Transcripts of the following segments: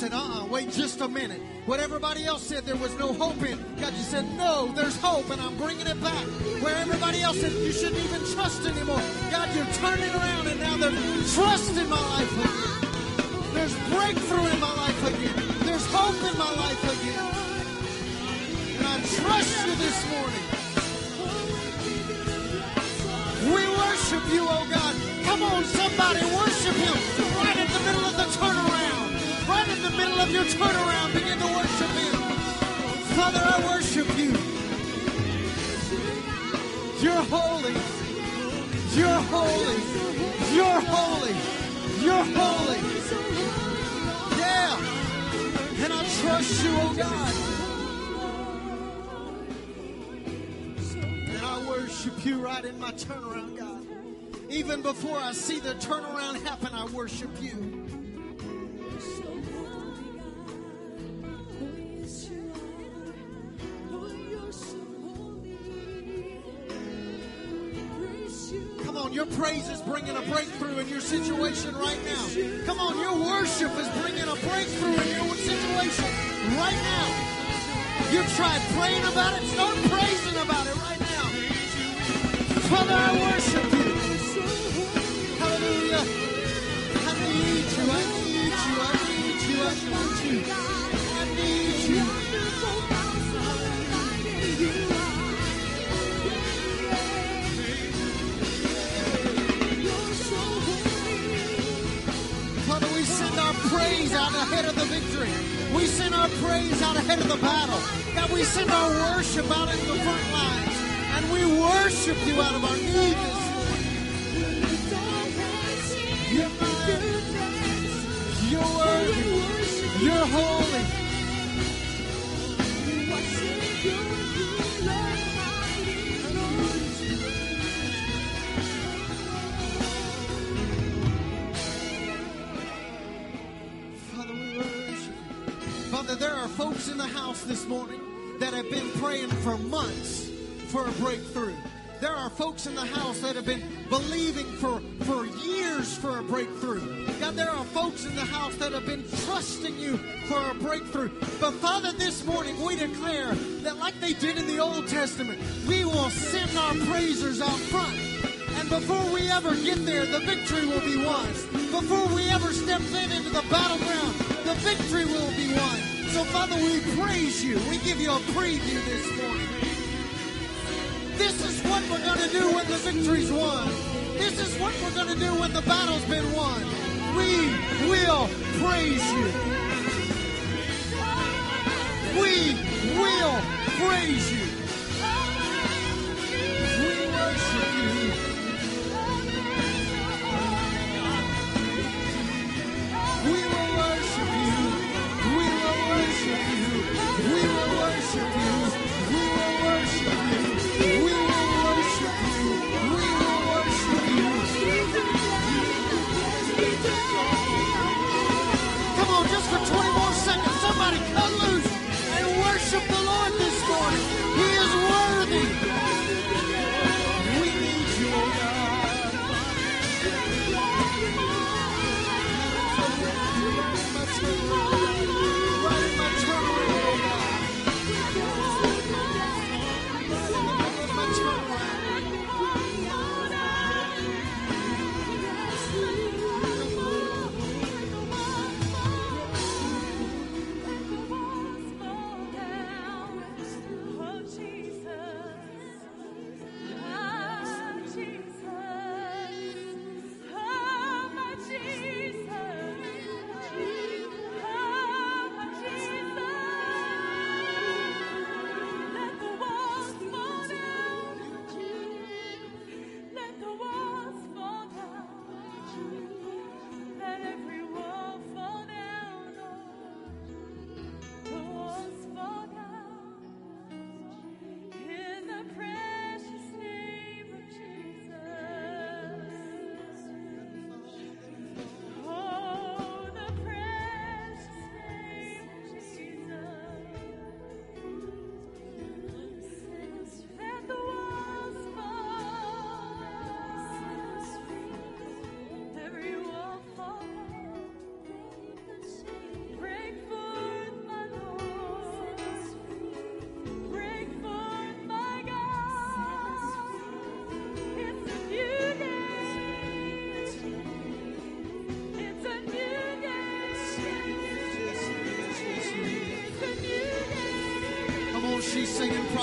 Said, uh uh wait just a minute. What everybody else said there was no hope in, God, you said, no, there's hope, and I'm bringing it back. Where everybody else said you shouldn't even trust anymore, God, you're turning around, and now there's trust in my life again. There's breakthrough in my life again. There's hope in my life again. And I trust you this morning. We worship you, oh God. Come on, somebody worship the middle of your turnaround, begin to worship him. Father, I worship you. You're holy. You're holy. You're holy. You're holy. Yeah. And I trust you, oh God. And I worship you right in my turnaround, God. Even before I see the turnaround happen, I worship you. Praise is bringing a breakthrough in your situation right now. Come on, your worship is bringing a breakthrough in your situation right now. You've tried praying about it, start praising about it right now. Father, I worship you. Hallelujah. I need you, I need you, I need you, I need you. I need you. Praise out ahead of the victory. We send our praise out ahead of the battle. God, we send our worship out into the front lines. And we worship you out of our need this morning. You're worthy. You're holy. Folks in the house this morning that have been praying for months for a breakthrough. There are folks in the house that have been believing for, for years for a breakthrough. God, there are folks in the house that have been trusting you for a breakthrough. But Father, this morning we declare that like they did in the Old Testament, we will send our praisers out front. And before we ever get there, the victory will be won. Before we ever step in into the battleground, the victory will be won. So, Father, we praise you. We give you a preview this morning. This is what we're going to do when the victory's won. This is what we're going to do when the battle's been won. We will praise you. We will praise you.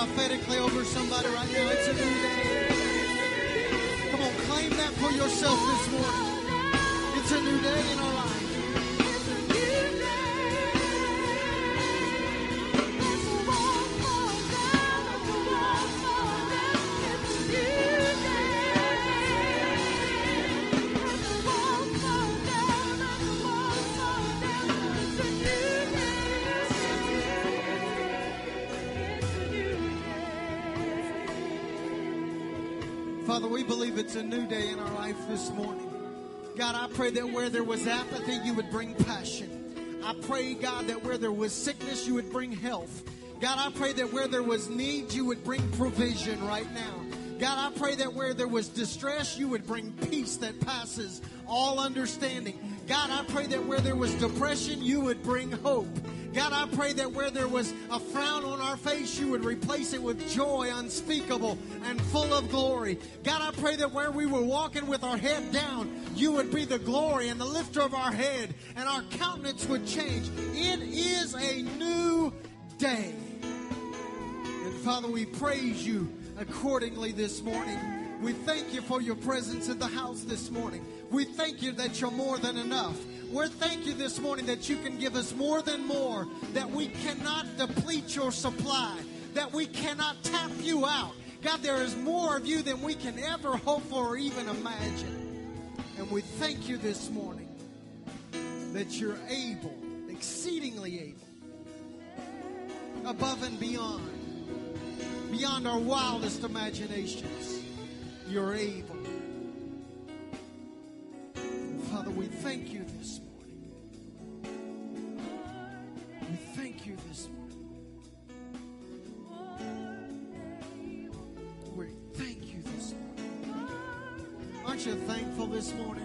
Prophetically over somebody right now. It's a new day. This morning. God, I pray that where there was apathy, you would bring passion. I pray, God, that where there was sickness, you would bring health. God, I pray that where there was need, you would bring provision right now. God, I pray that where there was distress, you would bring peace that passes all understanding. God, I pray that where there was depression, you would bring hope. God, I pray that where there was a frown on our face, you would replace it with joy unspeakable and full of glory. God, I pray that where we were walking with our head down, you would be the glory and the lifter of our head, and our countenance would change. It is a new day. And Father, we praise you accordingly this morning. We thank you for your presence in the house this morning. We thank you that you're more than enough. We're thank you this morning that you can give us more than more, that we cannot deplete your supply, that we cannot tap you out. God, there is more of you than we can ever hope for or even imagine. And we thank you this morning that you're able, exceedingly able, above and beyond, beyond our wildest imaginations. You're able. Father, we thank you We thank you this morning. Aren't you thankful this morning?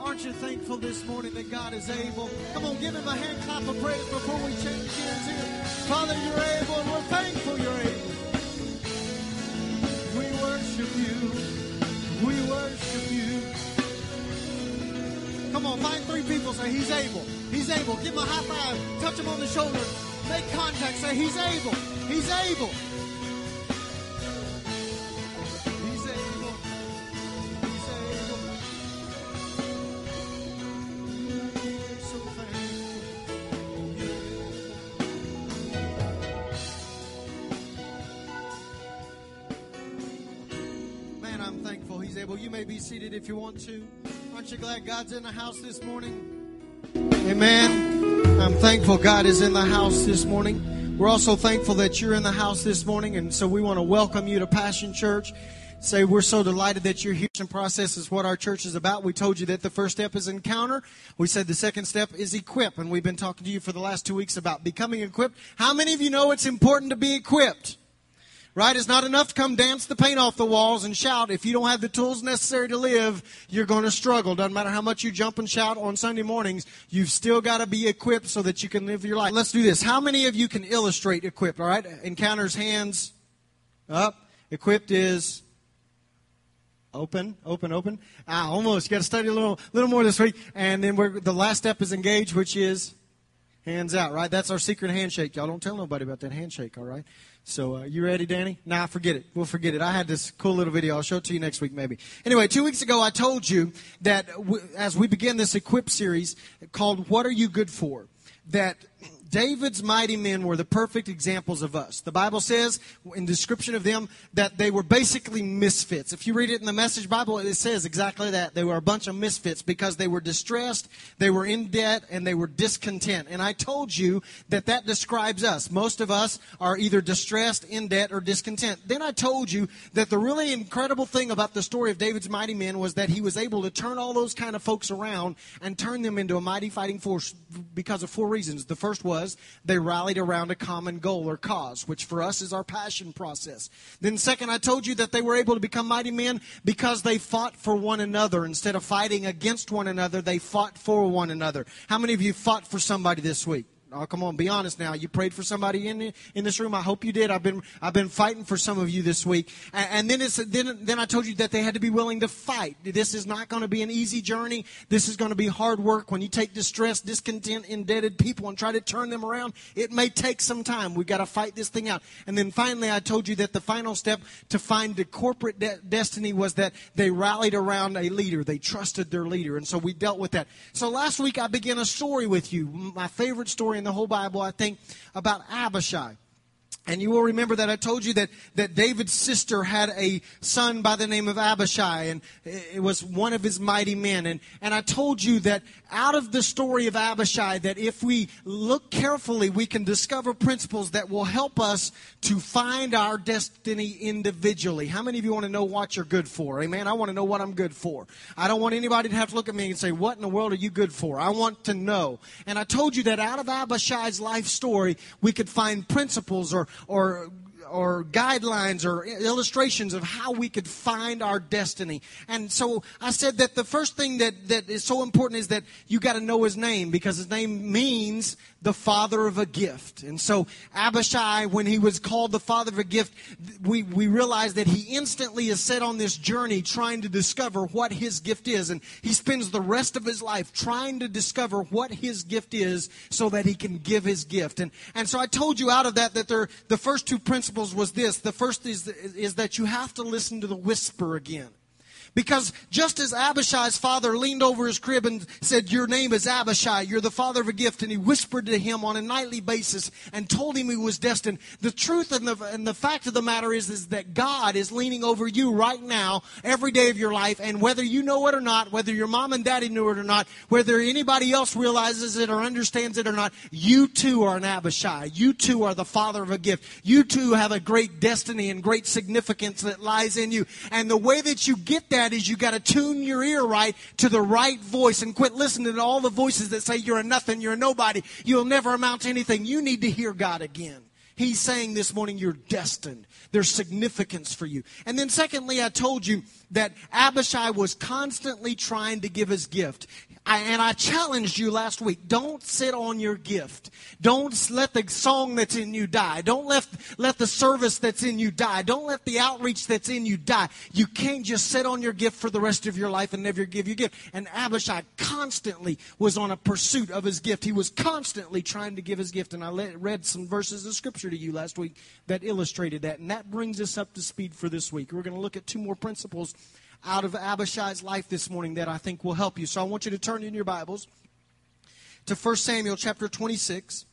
Aren't you thankful this morning that God is able? Come on, give him a hand clap of praise before we change gears here. Father, you're able, and we're thankful you're able. We worship you. We worship you. Come on, find three people. Say, He's able. He's able. Give him a high five. Touch him on the shoulder. Make contact. Say, He's able. He's able. He's able. He's able. So thankful. Man, I'm thankful he's able. You may be seated if you want to. Aren't you glad God's in the house this morning? Amen. I'm thankful God is in the house this morning. We're also thankful that you're in the house this morning, and so we want to welcome you to Passion Church. Say we're so delighted that you're here. And process is what our church is about. We told you that the first step is encounter. We said the second step is equip, and we've been talking to you for the last two weeks about becoming equipped. How many of you know it's important to be equipped? Right? It's not enough to come dance the paint off the walls and shout. If you don't have the tools necessary to live, you're going to struggle. Doesn't matter how much you jump and shout on Sunday mornings, you've still got to be equipped so that you can live your life. Let's do this. How many of you can illustrate equipped? All right? Encounters hands up. Equipped is open, open, open. Ah, almost. You got to study a little, little more this week. And then we're, the last step is engage, which is hands out, right? That's our secret handshake. Y'all don't tell nobody about that handshake, all right? So, uh, you ready, Danny? Nah, forget it. We'll forget it. I had this cool little video. I'll show it to you next week, maybe. Anyway, two weeks ago, I told you that w- as we begin this Equip series called What Are You Good For? That David's mighty men were the perfect examples of us. The Bible says in description of them that they were basically misfits. If you read it in the Message Bible, it says exactly that. They were a bunch of misfits because they were distressed, they were in debt, and they were discontent. And I told you that that describes us. Most of us are either distressed, in debt, or discontent. Then I told you that the really incredible thing about the story of David's mighty men was that he was able to turn all those kind of folks around and turn them into a mighty fighting force because of four reasons. The first was they rallied around a common goal or cause, which for us is our passion process. Then, second, I told you that they were able to become mighty men because they fought for one another. Instead of fighting against one another, they fought for one another. How many of you fought for somebody this week? Oh, come on, be honest now. You prayed for somebody in in this room. I hope you did. I've been I've been fighting for some of you this week. And, and then it's then then I told you that they had to be willing to fight. This is not going to be an easy journey. This is going to be hard work. When you take distressed, discontent, indebted people and try to turn them around, it may take some time. We've got to fight this thing out. And then finally, I told you that the final step to find the corporate de- destiny was that they rallied around a leader. They trusted their leader, and so we dealt with that. So last week I began a story with you, my favorite story in the whole Bible, I think, about Abishai. And you will remember that I told you that, that David's sister had a son by the name of Abishai, and it was one of his mighty men. And, and I told you that out of the story of Abishai, that if we look carefully, we can discover principles that will help us to find our destiny individually. How many of you want to know what you're good for? Amen. I want to know what I'm good for. I don't want anybody to have to look at me and say, What in the world are you good for? I want to know. And I told you that out of Abishai's life story, we could find principles or or or guidelines or illustrations of how we could find our destiny. And so I said that the first thing that, that is so important is that you got to know his name because his name means the father of a gift. And so Abishai, when he was called the father of a gift, we, we realize that he instantly is set on this journey trying to discover what his gift is. And he spends the rest of his life trying to discover what his gift is so that he can give his gift. And, and so I told you out of that that there, the first two principles was this. The first is, is that you have to listen to the whisper again. Because just as Abishai's father leaned over his crib and said, Your name is Abishai, you're the father of a gift, and he whispered to him on a nightly basis and told him he was destined, the truth and the, and the fact of the matter is, is that God is leaning over you right now, every day of your life, and whether you know it or not, whether your mom and daddy knew it or not, whether anybody else realizes it or understands it or not, you too are an Abishai. You too are the father of a gift. You too have a great destiny and great significance that lies in you. And the way that you get that that is you got to tune your ear right to the right voice and quit listening to all the voices that say you're a nothing, you're a nobody, you'll never amount to anything. You need to hear God again. He's saying this morning you're destined. There's significance for you. And then, secondly, I told you that Abishai was constantly trying to give his gift. I, and I challenged you last week don't sit on your gift. Don't let the song that's in you die. Don't let, let the service that's in you die. Don't let the outreach that's in you die. You can't just sit on your gift for the rest of your life and never give your gift. And Abishai constantly was on a pursuit of his gift. He was constantly trying to give his gift. And I read some verses of scripture to you last week that illustrated that. And that brings us up to speed for this week. We're going to look at two more principles out of Abishai's life this morning that I think will help you. So I want you to turn in your Bibles to 1 Samuel chapter 26,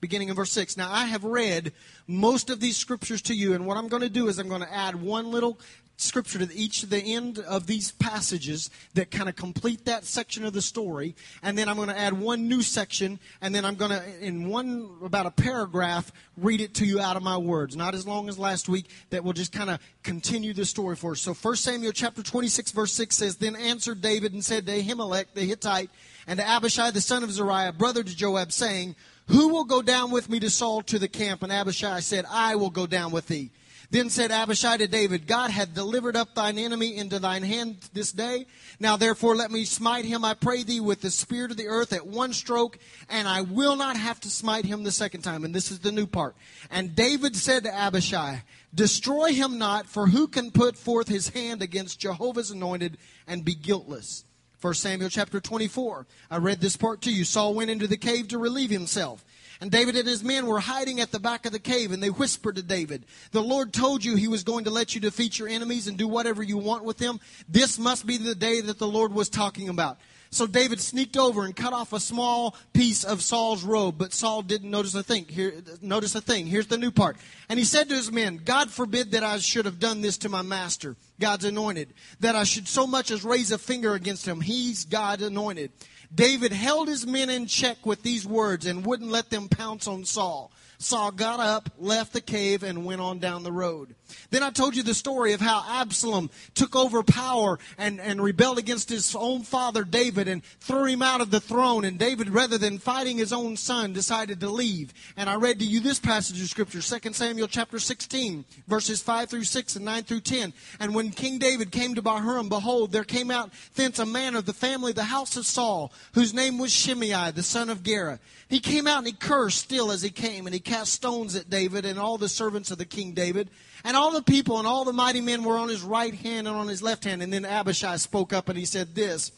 beginning in verse 6. Now, I have read most of these scriptures to you, and what I'm going to do is I'm going to add one little scripture to each of the end of these passages that kind of complete that section of the story. And then i'm going to add one new section and then i'm going to in one about a paragraph read it to you out of my words. Not as long as last week that will just kind of continue the story for us. So 1 samuel chapter 26 verse 6 says then answered david and said to ahimelech the hittite and to abishai the son of zeruiah brother to joab saying who will go down with me to saul to the camp and abishai said i will go down with thee then said Abishai to David, God hath delivered up thine enemy into thine hand this day. Now therefore let me smite him, I pray thee, with the spear of the earth at one stroke, and I will not have to smite him the second time. And this is the new part. And David said to Abishai, Destroy him not, for who can put forth his hand against Jehovah's anointed and be guiltless? 1 Samuel chapter 24. I read this part to you. Saul went into the cave to relieve himself. And David and his men were hiding at the back of the cave, and they whispered to David, The Lord told you he was going to let you defeat your enemies and do whatever you want with them. This must be the day that the Lord was talking about. So David sneaked over and cut off a small piece of Saul's robe, but Saul didn't notice a thing. Here, notice a thing. Here's the new part. And he said to his men, God forbid that I should have done this to my master, God's anointed, that I should so much as raise a finger against him. He's God anointed. David held his men in check with these words and wouldn't let them pounce on Saul. Saul got up, left the cave, and went on down the road. Then I told you the story of how Absalom took over power and, and rebelled against his own father David and threw him out of the throne. And David, rather than fighting his own son, decided to leave. And I read to you this passage of scripture, 2 Samuel chapter 16, verses 5 through 6 and 9 through 10. And when King David came to Bahurim, behold, there came out thence a man of the family the house of Saul, whose name was Shimei, the son of Gera. He came out and he cursed still as he came, and he cast stones at David and all the servants of the king David. And all the people and all the mighty men were on his right hand and on his left hand. And then Abishai spoke up and he said this.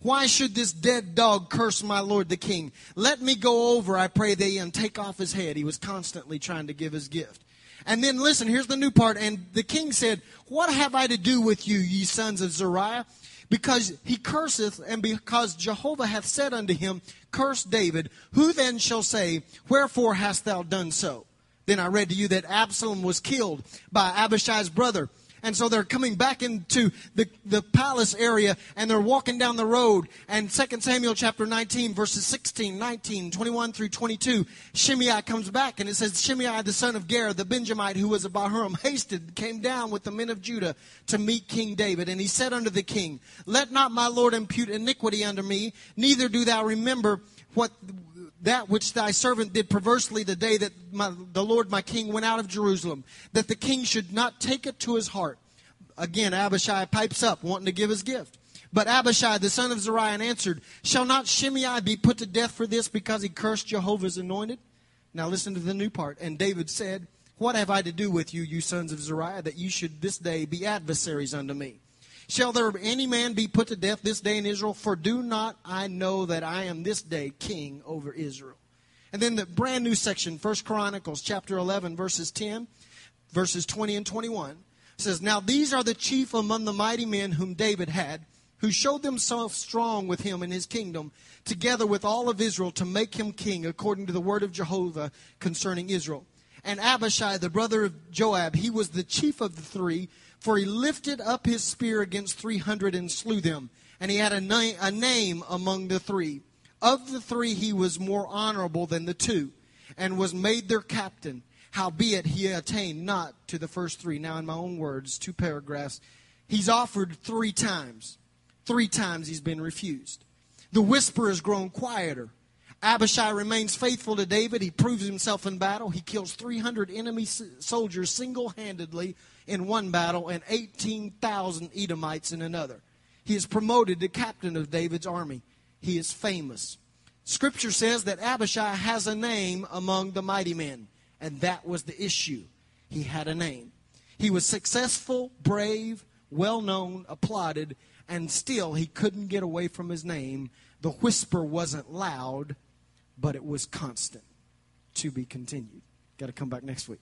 Why should this dead dog curse my lord the king? Let me go over, I pray thee, and take off his head. He was constantly trying to give his gift. And then listen, here's the new part. And the king said, What have I to do with you, ye sons of Zeruiah? Because he curseth, and because Jehovah hath said unto him, Curse David. Who then shall say, Wherefore hast thou done so? Then I read to you that Absalom was killed by Abishai's brother. And so they're coming back into the, the palace area and they're walking down the road. And 2 Samuel chapter 19, verses 16, 19, 21 through 22, Shimei comes back and it says, Shimei, the son of Gera, the Benjamite who was a Bahurim, hasted, came down with the men of Judah to meet King David. And he said unto the king, Let not my Lord impute iniquity unto me, neither do thou remember what that which thy servant did perversely the day that my, the Lord my king went out of Jerusalem, that the king should not take it to his heart. Again, Abishai pipes up, wanting to give his gift. But Abishai, the son of Zeruiah, answered, Shall not Shimei be put to death for this because he cursed Jehovah's anointed? Now listen to the new part. And David said, What have I to do with you, you sons of Zeruiah, that you should this day be adversaries unto me? Shall there any man be put to death this day in Israel? For do not I know that I am this day king over Israel? And then the brand new section, First Chronicles chapter 11, verses 10, verses 20 and 21, says, Now these are the chief among the mighty men whom David had, who showed themselves strong with him in his kingdom, together with all of Israel, to make him king, according to the word of Jehovah concerning Israel. And Abishai, the brother of Joab, he was the chief of the three for he lifted up his spear against 300 and slew them. And he had a, na- a name among the three. Of the three, he was more honorable than the two, and was made their captain. Howbeit, he attained not to the first three. Now, in my own words, two paragraphs. He's offered three times. Three times he's been refused. The whisper has grown quieter. Abishai remains faithful to David. He proves himself in battle. He kills 300 enemy soldiers single handedly in one battle and 18,000 Edomites in another. He is promoted to captain of David's army. He is famous. Scripture says that Abishai has a name among the mighty men, and that was the issue. He had a name. He was successful, brave, well known, applauded, and still he couldn't get away from his name. The whisper wasn't loud, but it was constant. To be continued. Got to come back next week.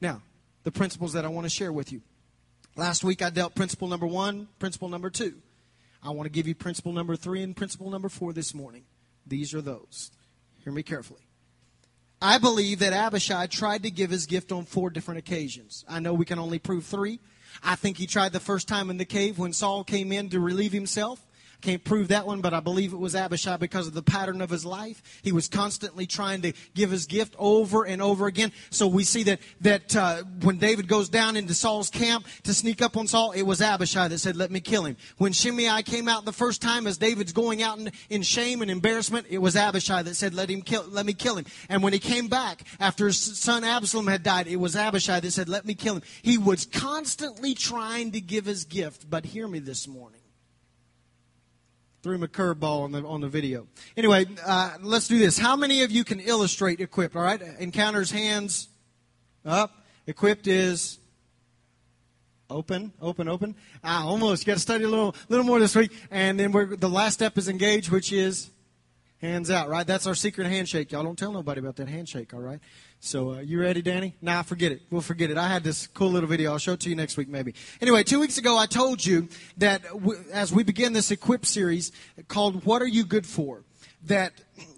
Now, the principles that I want to share with you. Last week I dealt principle number one, principle number two. I want to give you principle number three and principle number four this morning. These are those. Hear me carefully. I believe that Abishai tried to give his gift on four different occasions. I know we can only prove three. I think he tried the first time in the cave when Saul came in to relieve himself. Can't prove that one, but I believe it was Abishai because of the pattern of his life. He was constantly trying to give his gift over and over again. So we see that that uh, when David goes down into Saul's camp to sneak up on Saul, it was Abishai that said, "Let me kill him." When Shimei came out the first time as David's going out in, in shame and embarrassment, it was Abishai that said, "Let him kill, let me kill him." And when he came back after his son Absalom had died, it was Abishai that said, "Let me kill him." He was constantly trying to give his gift. But hear me this morning. Threw him a curveball on the on the video. Anyway, uh, let's do this. How many of you can illustrate equipped? All right, encounters hands up. Equipped is open, open, open. Ah, almost. Got to study a little, little more this week. And then we're, the last step is engage, which is hands out. Right? That's our secret handshake. Y'all don't tell nobody about that handshake. All right. So, uh, you ready, Danny? Nah, forget it. We'll forget it. I had this cool little video. I'll show it to you next week, maybe. Anyway, two weeks ago, I told you that w- as we begin this Equip series called What Are You Good For? That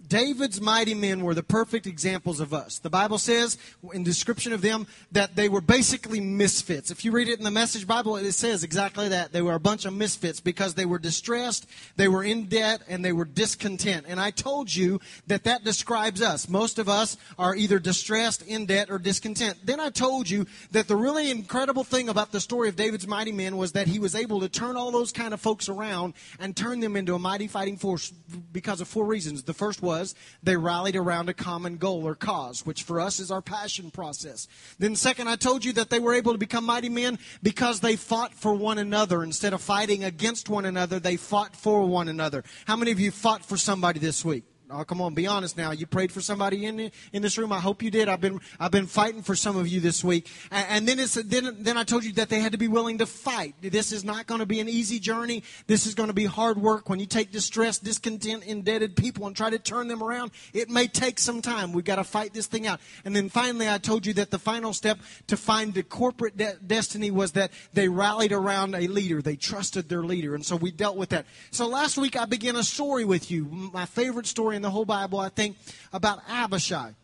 David's mighty men were the perfect examples of us. The Bible says, in description of them, that they were basically misfits. If you read it in the Message Bible, it says exactly that. They were a bunch of misfits because they were distressed, they were in debt, and they were discontent. And I told you that that describes us. Most of us are either distressed, in debt, or discontent. Then I told you that the really incredible thing about the story of David's mighty men was that he was able to turn all those kind of folks around and turn them into a mighty fighting force because of four reasons. The first was they rallied around a common goal or cause, which for us is our passion process. Then, second, I told you that they were able to become mighty men because they fought for one another. Instead of fighting against one another, they fought for one another. How many of you fought for somebody this week? Oh, come on, be honest now. You prayed for somebody in in this room. I hope you did. I've been I've been fighting for some of you this week. And, and then it's then then I told you that they had to be willing to fight. This is not going to be an easy journey. This is going to be hard work. When you take distressed, discontent, indebted people and try to turn them around, it may take some time. We've got to fight this thing out. And then finally, I told you that the final step to find the corporate de- destiny was that they rallied around a leader. They trusted their leader, and so we dealt with that. So last week I began a story with you, my favorite story in the whole Bible, I think, about Abishai.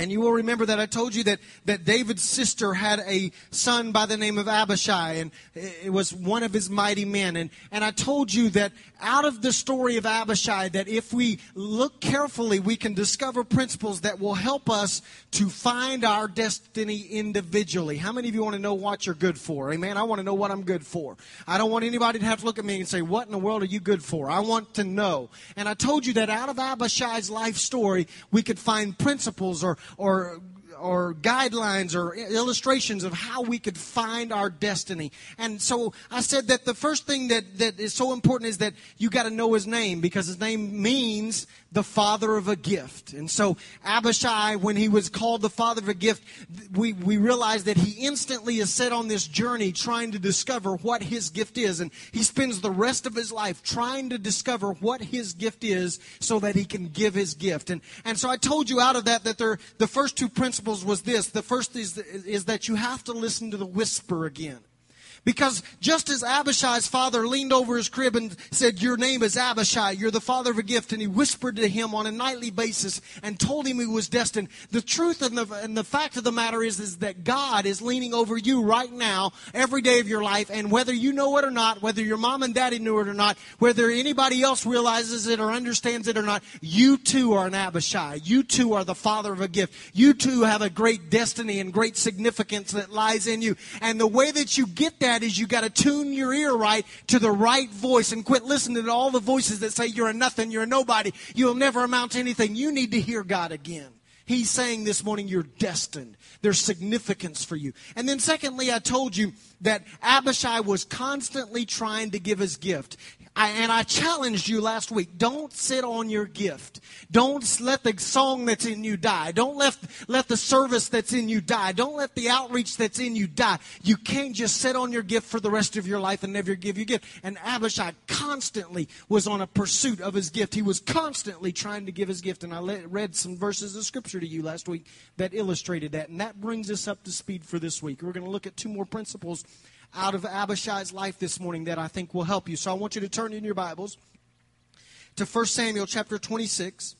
And you will remember that I told you that, that David's sister had a son by the name of Abishai, and it was one of his mighty men. And, and I told you that out of the story of Abishai, that if we look carefully, we can discover principles that will help us to find our destiny individually. How many of you want to know what you're good for? Amen. I want to know what I'm good for. I don't want anybody to have to look at me and say, What in the world are you good for? I want to know. And I told you that out of Abishai's life story, we could find principles or or or guidelines or illustrations of how we could find our destiny. And so I said that the first thing that, that is so important is that you got to know his name because his name means the father of a gift. And so Abishai, when he was called the father of a gift, we, we realize that he instantly is set on this journey trying to discover what his gift is. And he spends the rest of his life trying to discover what his gift is so that he can give his gift. And, and so I told you out of that that there, the first two principles was this. The first is, is that you have to listen to the whisper again. Because just as Abishai's father leaned over his crib and said, Your name is Abishai, you're the father of a gift, and he whispered to him on a nightly basis and told him he was destined, the truth and the, and the fact of the matter is, is that God is leaning over you right now, every day of your life, and whether you know it or not, whether your mom and daddy knew it or not, whether anybody else realizes it or understands it or not, you too are an Abishai. You too are the father of a gift. You too have a great destiny and great significance that lies in you. And the way that you get that that is you got to tune your ear right to the right voice and quit listening to all the voices that say you're a nothing, you're a nobody, you'll never amount to anything. You need to hear God again. He's saying this morning you're destined. There's significance for you. And then secondly, I told you that Abishai was constantly trying to give his gift. I, and I challenged you last week don't sit on your gift. Don't let the song that's in you die. Don't let, let the service that's in you die. Don't let the outreach that's in you die. You can't just sit on your gift for the rest of your life and never give your gift. And Abishai constantly was on a pursuit of his gift. He was constantly trying to give his gift. And I read some verses of scripture to you last week that illustrated that. And that brings us up to speed for this week. We're going to look at two more principles out of Abishai's life this morning that I think will help you. So I want you to turn in your Bibles to 1 Samuel chapter 26,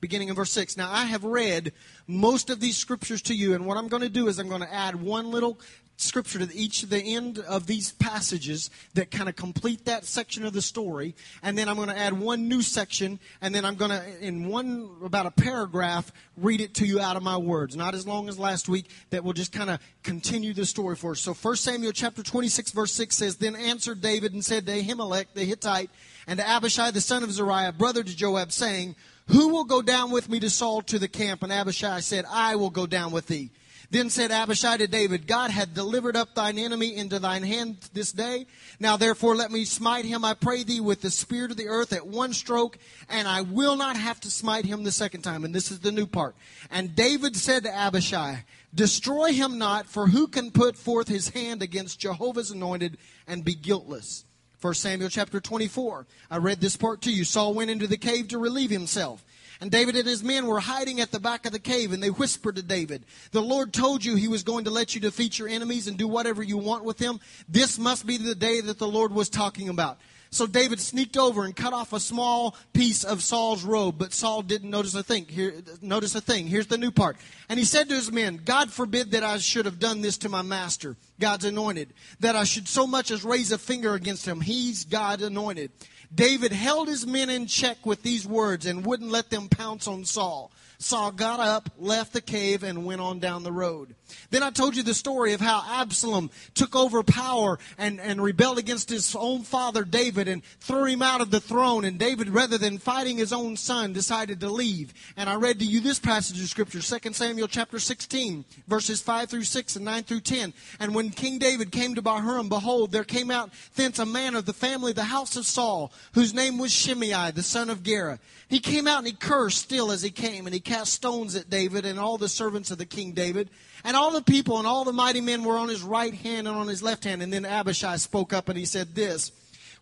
beginning in verse 6. Now, I have read most of these scriptures to you, and what I'm going to do is I'm going to add one little scripture to each of the end of these passages that kind of complete that section of the story. And then i'm going to add one new section and then i'm going to in one about a paragraph read it to you out of my words. Not as long as last week that will just kind of continue the story for us. So 1 samuel chapter 26 verse 6 says then answered david and said to ahimelech the hittite and to abishai the son of zeruiah brother to joab saying who will go down with me to saul to the camp and abishai said i will go down with thee then said Abishai to David, God hath delivered up thine enemy into thine hand this day. Now therefore let me smite him, I pray thee, with the spear of the earth at one stroke, and I will not have to smite him the second time. And this is the new part. And David said to Abishai, Destroy him not, for who can put forth his hand against Jehovah's anointed and be guiltless? 1 Samuel chapter 24. I read this part to you. Saul went into the cave to relieve himself. And David and his men were hiding at the back of the cave, and they whispered to David, The Lord told you he was going to let you defeat your enemies and do whatever you want with them. This must be the day that the Lord was talking about. So David sneaked over and cut off a small piece of Saul's robe, but Saul didn't notice a thing. Here, notice a thing. Here's the new part. And he said to his men, God forbid that I should have done this to my master, God's anointed, that I should so much as raise a finger against him. He's God anointed. David held his men in check with these words and wouldn't let them pounce on Saul. Saul got up, left the cave, and went on down the road. Then I told you the story of how Absalom took over power and, and rebelled against his own father David and threw him out of the throne. And David, rather than fighting his own son, decided to leave. And I read to you this passage of scripture, 2 Samuel chapter 16, verses 5 through 6 and 9 through 10. And when King David came to Bahurim, behold, there came out thence a man of the family the house of Saul, whose name was Shimei, the son of Gera. He came out and he cursed still as he came, and he cast stones at David and all the servants of the king David. And all the people and all the mighty men were on his right hand and on his left hand. And then Abishai spoke up and he said this.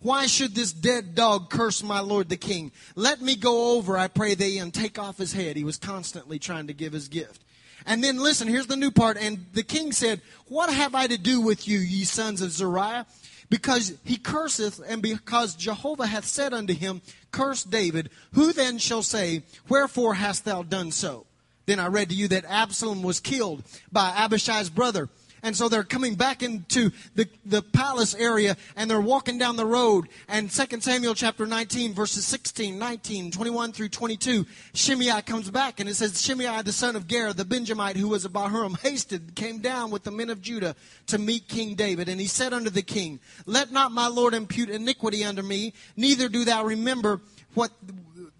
Why should this dead dog curse my lord the king? Let me go over, I pray thee, and take off his head. He was constantly trying to give his gift. And then listen, here's the new part. And the king said, What have I to do with you, ye sons of Zeruiah? Because he curseth, and because Jehovah hath said unto him, Curse David, who then shall say, Wherefore hast thou done so? Then I read to you that Absalom was killed by Abishai's brother. And so they're coming back into the, the palace area and they're walking down the road. And 2 Samuel chapter 19, verses 16, 19, 21 through 22, Shimei comes back and it says, Shimei, the son of Gera, the Benjamite, who was a Bahurim, hasted, came down with the men of Judah to meet King David. And he said unto the king, Let not my Lord impute iniquity unto me, neither do thou remember what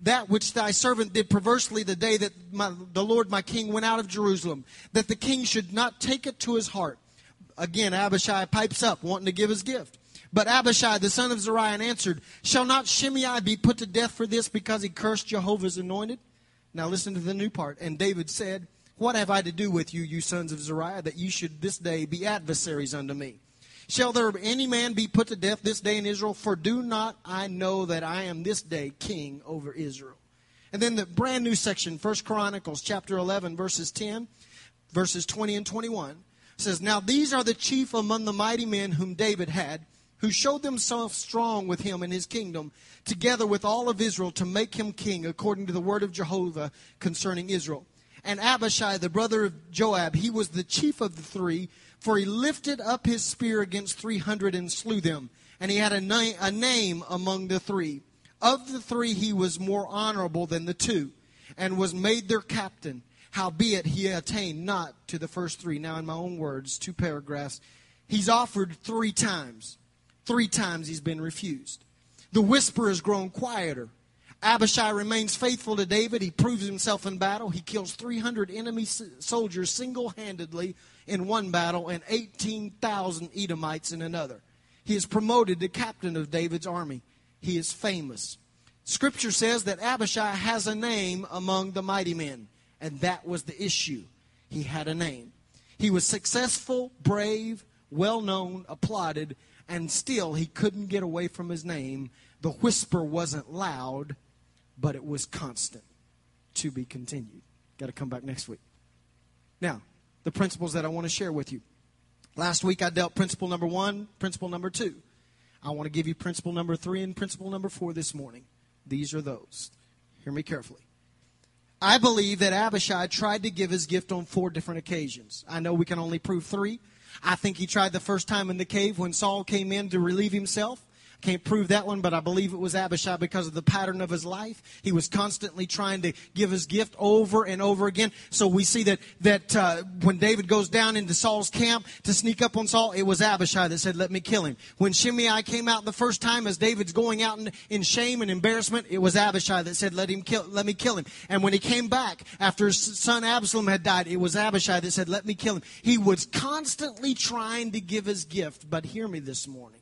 that which thy servant did perversely the day that my, the Lord my king went out of Jerusalem, that the king should not take it to his heart. Again, Abishai pipes up, wanting to give his gift. But Abishai, the son of Zeruiah, answered, Shall not Shimei be put to death for this because he cursed Jehovah's anointed? Now listen to the new part. And David said, What have I to do with you, you sons of Zeruiah, that you should this day be adversaries unto me? Shall there any man be put to death this day in Israel? For do not I know that I am this day king over Israel? And then the brand new section, First Chronicles chapter 11, verses 10, verses 20 and 21, says, Now these are the chief among the mighty men whom David had, who showed themselves strong with him in his kingdom, together with all of Israel, to make him king, according to the word of Jehovah concerning Israel. And Abishai, the brother of Joab, he was the chief of the three for he lifted up his spear against 300 and slew them. And he had a, na- a name among the three. Of the three, he was more honorable than the two, and was made their captain. Howbeit, he attained not to the first three. Now, in my own words, two paragraphs. He's offered three times. Three times he's been refused. The whisper has grown quieter. Abishai remains faithful to David. He proves himself in battle. He kills 300 enemy soldiers single handedly in one battle and 18,000 Edomites in another. He is promoted to captain of David's army. He is famous. Scripture says that Abishai has a name among the mighty men, and that was the issue. He had a name. He was successful, brave, well known, applauded, and still he couldn't get away from his name. The whisper wasn't loud, but it was constant. To be continued. Got to come back next week. Now, the principles that I want to share with you. Last week I dealt principle number one, principle number two. I want to give you principle number three and principle number four this morning. These are those. Hear me carefully. I believe that Abishai tried to give his gift on four different occasions. I know we can only prove three. I think he tried the first time in the cave when Saul came in to relieve himself. Can't prove that one, but I believe it was Abishai because of the pattern of his life. He was constantly trying to give his gift over and over again. So we see that that uh, when David goes down into Saul's camp to sneak up on Saul, it was Abishai that said, "Let me kill him." When Shimei came out the first time as David's going out in, in shame and embarrassment, it was Abishai that said, "Let him kill, let me kill him." And when he came back after his son Absalom had died, it was Abishai that said, "Let me kill him." He was constantly trying to give his gift, but hear me this morning.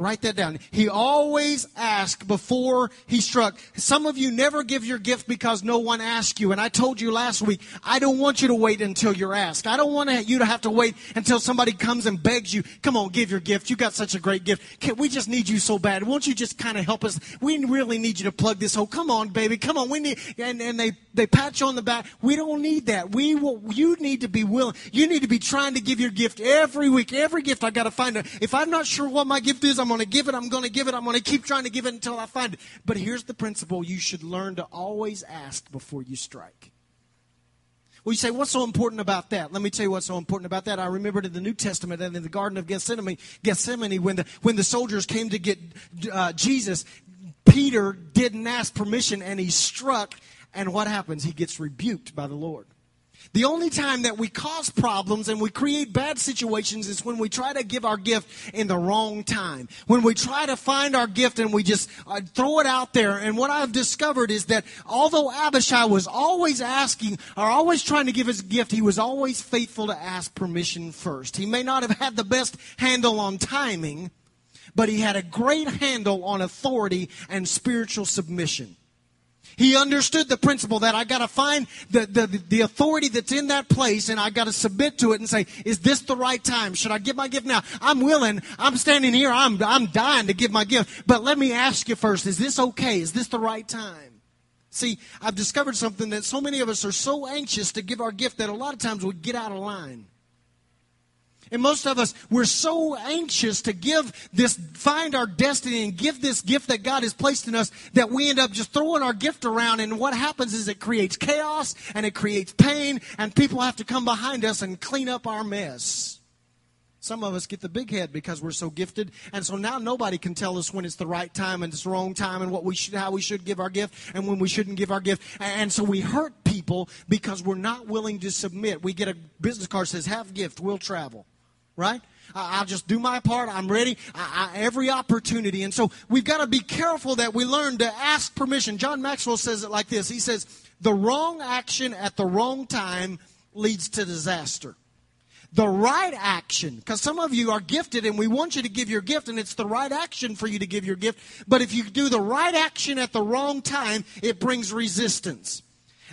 Write that down. He always asked before he struck. Some of you never give your gift because no one asked you. And I told you last week, I don't want you to wait until you're asked. I don't want you to have to wait until somebody comes and begs you, come on, give your gift. You got such a great gift. Can, we just need you so bad. Won't you just kind of help us? We really need you to plug this hole. Come on, baby. Come on. We need, and, and they, they pat you on the back. We don't need that. We will, you need to be willing. You need to be trying to give your gift every week. Every gift I got to find out. If I'm not sure what my gift is, I'm going to give it. I'm going to give it. I'm going to keep trying to give it until I find it. But here's the principle you should learn to always ask before you strike. Well, you say, what's so important about that? Let me tell you what's so important about that. I remembered in the New Testament and in the Garden of Gethsemane, Gethsemane when, the, when the soldiers came to get uh, Jesus, Peter didn't ask permission and he struck. And what happens? He gets rebuked by the Lord. The only time that we cause problems and we create bad situations is when we try to give our gift in the wrong time. When we try to find our gift and we just uh, throw it out there. And what I've discovered is that although Abishai was always asking or always trying to give his gift, he was always faithful to ask permission first. He may not have had the best handle on timing, but he had a great handle on authority and spiritual submission. He understood the principle that I got to find the, the, the authority that's in that place and I got to submit to it and say, is this the right time? Should I give my gift now? I'm willing. I'm standing here. I'm, I'm dying to give my gift. But let me ask you first, is this okay? Is this the right time? See, I've discovered something that so many of us are so anxious to give our gift that a lot of times we get out of line. And most of us, we're so anxious to give this, find our destiny and give this gift that God has placed in us that we end up just throwing our gift around. And what happens is it creates chaos and it creates pain, and people have to come behind us and clean up our mess. Some of us get the big head because we're so gifted, and so now nobody can tell us when it's the right time and it's the wrong time, and what we should, how we should give our gift, and when we shouldn't give our gift. And so we hurt people because we're not willing to submit. We get a business card that says "Have gift, we'll travel." Right? I'll just do my part. I'm ready. I, I, every opportunity. And so we've got to be careful that we learn to ask permission. John Maxwell says it like this He says, The wrong action at the wrong time leads to disaster. The right action, because some of you are gifted and we want you to give your gift, and it's the right action for you to give your gift. But if you do the right action at the wrong time, it brings resistance.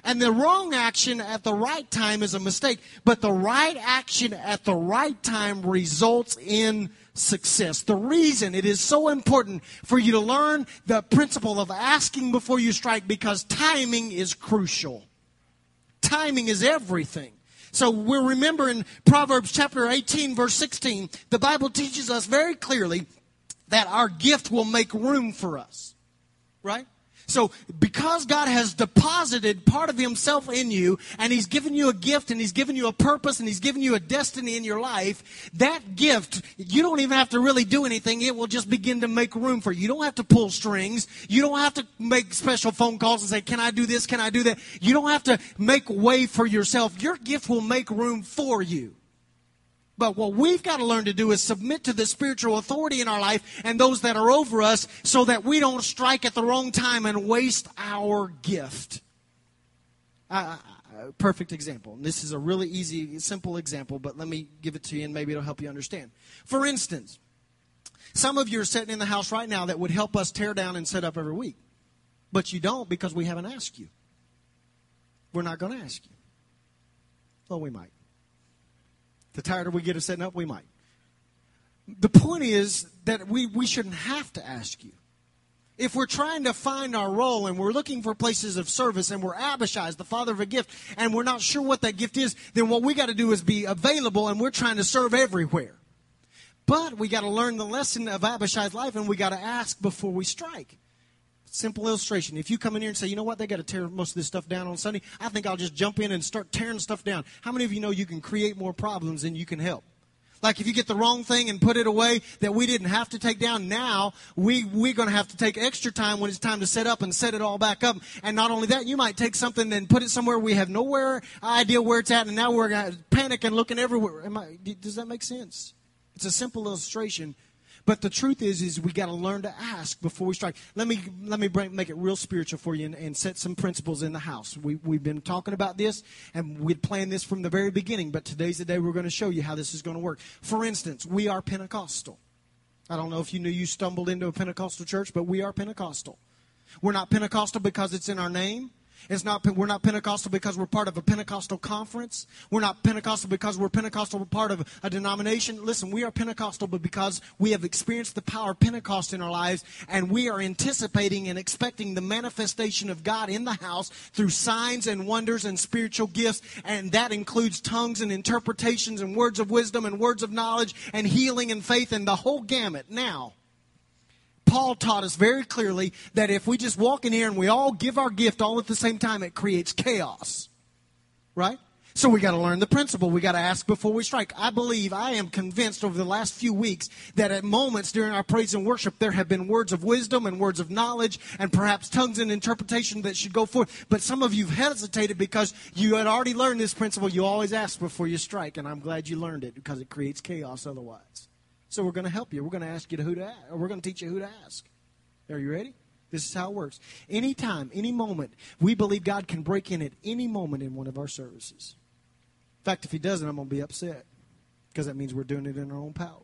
And the wrong action at the right time is a mistake, but the right action at the right time results in success. The reason it is so important for you to learn the principle of asking before you strike because timing is crucial. Timing is everything. So we remember in Proverbs chapter 18 verse 16, the Bible teaches us very clearly that our gift will make room for us. Right? So, because God has deposited part of Himself in you, and He's given you a gift, and He's given you a purpose, and He's given you a destiny in your life, that gift, you don't even have to really do anything. It will just begin to make room for you. You don't have to pull strings. You don't have to make special phone calls and say, Can I do this? Can I do that? You don't have to make way for yourself. Your gift will make room for you. But what we've got to learn to do is submit to the spiritual authority in our life and those that are over us so that we don't strike at the wrong time and waste our gift. Perfect example. And this is a really easy, simple example, but let me give it to you and maybe it'll help you understand. For instance, some of you are sitting in the house right now that would help us tear down and set up every week. But you don't because we haven't asked you. We're not going to ask you. Well, we might. The tighter we get of setting up, we might. The point is that we, we shouldn't have to ask you. If we're trying to find our role and we're looking for places of service and we're Abishai, the father of a gift, and we're not sure what that gift is, then what we got to do is be available and we're trying to serve everywhere. But we got to learn the lesson of Abishai's life and we got to ask before we strike. Simple illustration. If you come in here and say, you know what, they got to tear most of this stuff down on Sunday, I think I'll just jump in and start tearing stuff down. How many of you know you can create more problems than you can help? Like if you get the wrong thing and put it away that we didn't have to take down, now we, we're going to have to take extra time when it's time to set up and set it all back up. And not only that, you might take something and put it somewhere we have nowhere idea where it's at, and now we're going to panic and looking everywhere. I, does that make sense? It's a simple illustration but the truth is, is we got to learn to ask before we strike. Let me let me bring, make it real spiritual for you and, and, set some principles in the house. We we've been talking about this and we'd planned this from the very beginning. But today's the day we're going to show you how this is going to work. For instance, we are Pentecostal. I don't know if you knew you stumbled into a Pentecostal church, but we are Pentecostal. We're not Pentecostal because it's in our name. It's not, we're not Pentecostal because we're part of a Pentecostal conference. We're not Pentecostal because we're Pentecostal part of a denomination. Listen, we are Pentecostal but because we have experienced the power of Pentecost in our lives and we are anticipating and expecting the manifestation of God in the house through signs and wonders and spiritual gifts. And that includes tongues and interpretations and words of wisdom and words of knowledge and healing and faith and the whole gamut. Now, Paul taught us very clearly that if we just walk in here and we all give our gift all at the same time, it creates chaos. Right? So we got to learn the principle. We got to ask before we strike. I believe, I am convinced over the last few weeks that at moments during our praise and worship, there have been words of wisdom and words of knowledge and perhaps tongues and interpretation that should go forth. But some of you have hesitated because you had already learned this principle. You always ask before you strike, and I'm glad you learned it because it creates chaos otherwise. So we're going to help you. We're going to ask you to who to ask, we're going to teach you who to ask. Are you ready? This is how it works. Anytime, any moment, we believe God can break in at any moment in one of our services In fact, if he doesn't, I'm going to be upset because that means we're doing it in our own power.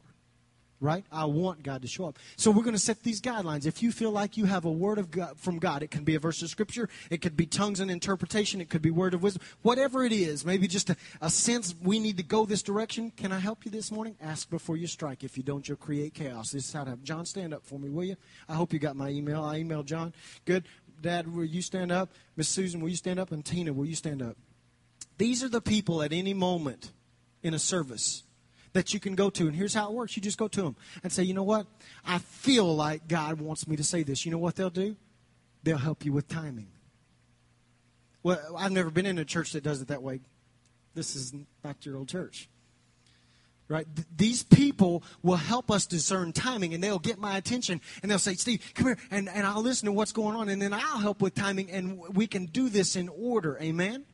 Right? I want God to show up. So we're going to set these guidelines. If you feel like you have a word of God from God, it can be a verse of scripture, it could be tongues and interpretation, it could be word of wisdom, whatever it is, maybe just a, a sense we need to go this direction. Can I help you this morning? Ask before you strike. If you don't, you'll create chaos. This is how to have John stand up for me, will you? I hope you got my email. I emailed John. Good. Dad, will you stand up? Miss Susan, will you stand up? And Tina, will you stand up? These are the people at any moment in a service that you can go to. And here's how it works you just go to them and say, you know what? I feel like God wants me to say this. You know what they'll do? They'll help you with timing. Well, I've never been in a church that does it that way. This is back to your old church. Right? Th- these people will help us discern timing and they'll get my attention and they'll say, Steve, come here, and, and I'll listen to what's going on and then I'll help with timing and we can do this in order. Amen?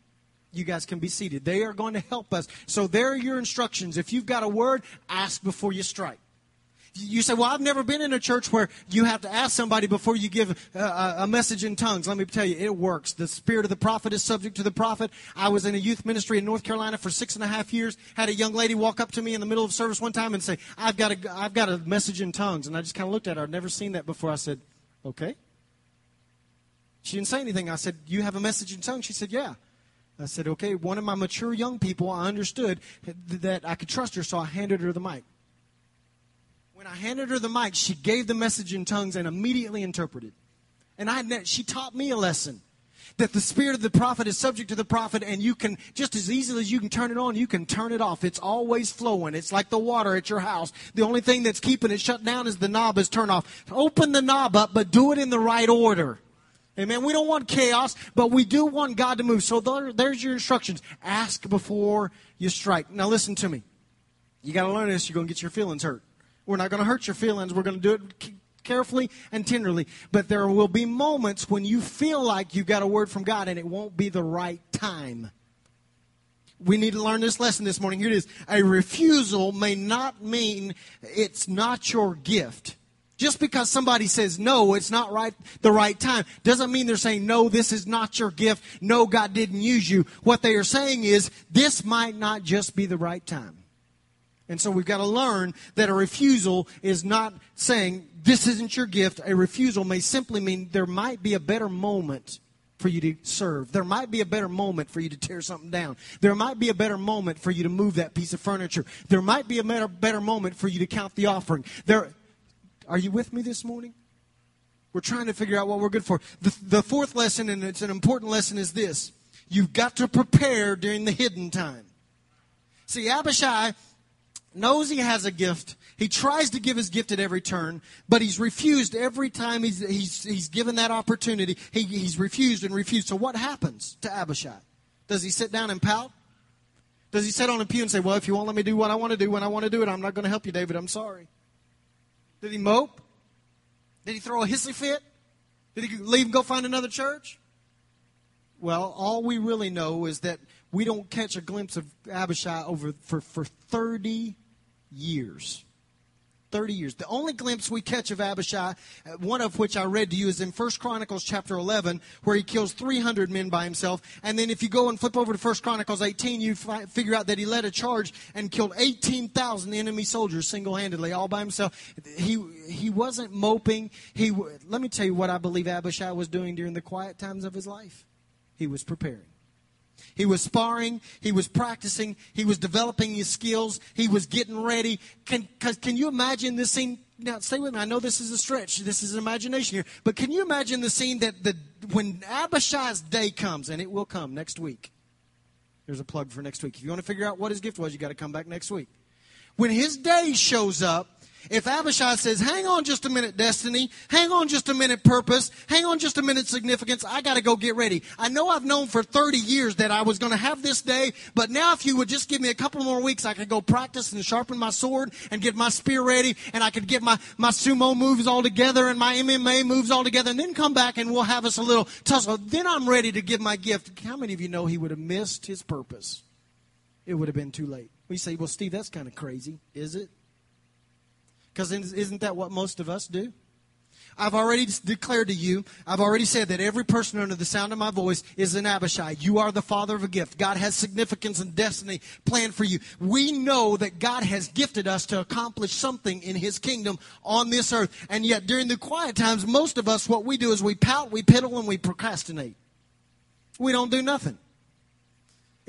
You guys can be seated. They are going to help us. So there are your instructions. If you've got a word, ask before you strike. You say, Well, I've never been in a church where you have to ask somebody before you give uh, a, a, message in tongues. Let me tell you, it works. The spirit of the prophet is subject to the prophet. I was in a youth ministry in North Carolina for six and a half years. Had a young lady walk up to me in the middle of service one time and say, I've got a, I've got a message in tongues. And I just kind of looked at her. I'd never seen that before. I said, Okay. She didn't say anything. I said, You have a message in tongues? She said, Yeah. I said, okay, one of my mature young people, I understood that I could trust her, so I handed her the mic. When I handed her the mic, she gave the message in tongues and immediately interpreted. And I, she taught me a lesson that the spirit of the prophet is subject to the prophet, and you can, just as easily as you can turn it on, you can turn it off. It's always flowing. It's like the water at your house. The only thing that's keeping it shut down is the knob is turned off. Open the knob up, but do it in the right order. Amen. We don't want chaos, but we do want God to move. So there, there's your instructions. Ask before you strike. Now listen to me. You got to learn this. You're going to get your feelings hurt. We're not going to hurt your feelings. We're going to do it carefully and tenderly. But there will be moments when you feel like you've got a word from God and it won't be the right time. We need to learn this lesson this morning. Here it is. A refusal may not mean it's not your gift. Just because somebody says no, it's not right the right time, doesn't mean they're saying no, this is not your gift. No, God didn't use you. What they are saying is this might not just be the right time. And so we've got to learn that a refusal is not saying this isn't your gift. A refusal may simply mean there might be a better moment for you to serve. There might be a better moment for you to tear something down. There might be a better moment for you to move that piece of furniture. There might be a better, better moment for you to count the offering. There, are you with me this morning? We're trying to figure out what we're good for. The, the fourth lesson, and it's an important lesson, is this you've got to prepare during the hidden time. See, Abishai knows he has a gift. He tries to give his gift at every turn, but he's refused every time he's, he's, he's given that opportunity. He, he's refused and refused. So what happens to Abishai? Does he sit down and pout? Does he sit on a pew and say, Well, if you won't let me do what I want to do when I want to do it, I'm not going to help you, David. I'm sorry. Did he mope? Did he throw a hissy fit? Did he leave and go find another church? Well, all we really know is that we don't catch a glimpse of Abishai over for, for 30 years. 30 years. The only glimpse we catch of Abishai, uh, one of which I read to you, is in 1 Chronicles chapter 11, where he kills 300 men by himself. And then if you go and flip over to 1 Chronicles 18, you fi- figure out that he led a charge and killed 18,000 enemy soldiers single-handedly, all by himself. He, he wasn't moping. He, let me tell you what I believe Abishai was doing during the quiet times of his life. He was preparing. He was sparring. He was practicing. He was developing his skills. He was getting ready. Can, can you imagine this scene? Now, stay with me. I know this is a stretch. This is imagination here. But can you imagine the scene that the, when Abishai's day comes, and it will come next week? There's a plug for next week. If you want to figure out what his gift was, you got to come back next week. When his day shows up, if Abishai says, hang on just a minute, destiny, hang on just a minute, purpose, hang on just a minute, significance, I got to go get ready. I know I've known for 30 years that I was to have this day, but now if you would just give me a couple more weeks, I could go practice and sharpen my sword and get my spear ready, and I could get my, my sumo moves all together and my MMA moves all together, and then come back and we'll have us a little tussle. Then I'm ready to give my gift. How many of you know he would have missed his purpose? It would have been too late. We say, well, Steve, that's kind of crazy. Is it? Because isn't that what most of us do? I've already declared to you, I've already said that every person under the sound of my voice is an Abishai. You are the father of a gift. God has significance and destiny planned for you. We know that God has gifted us to accomplish something in His kingdom on this earth. And yet, during the quiet times, most of us, what we do is we pout, we piddle, and we procrastinate. We don't do nothing.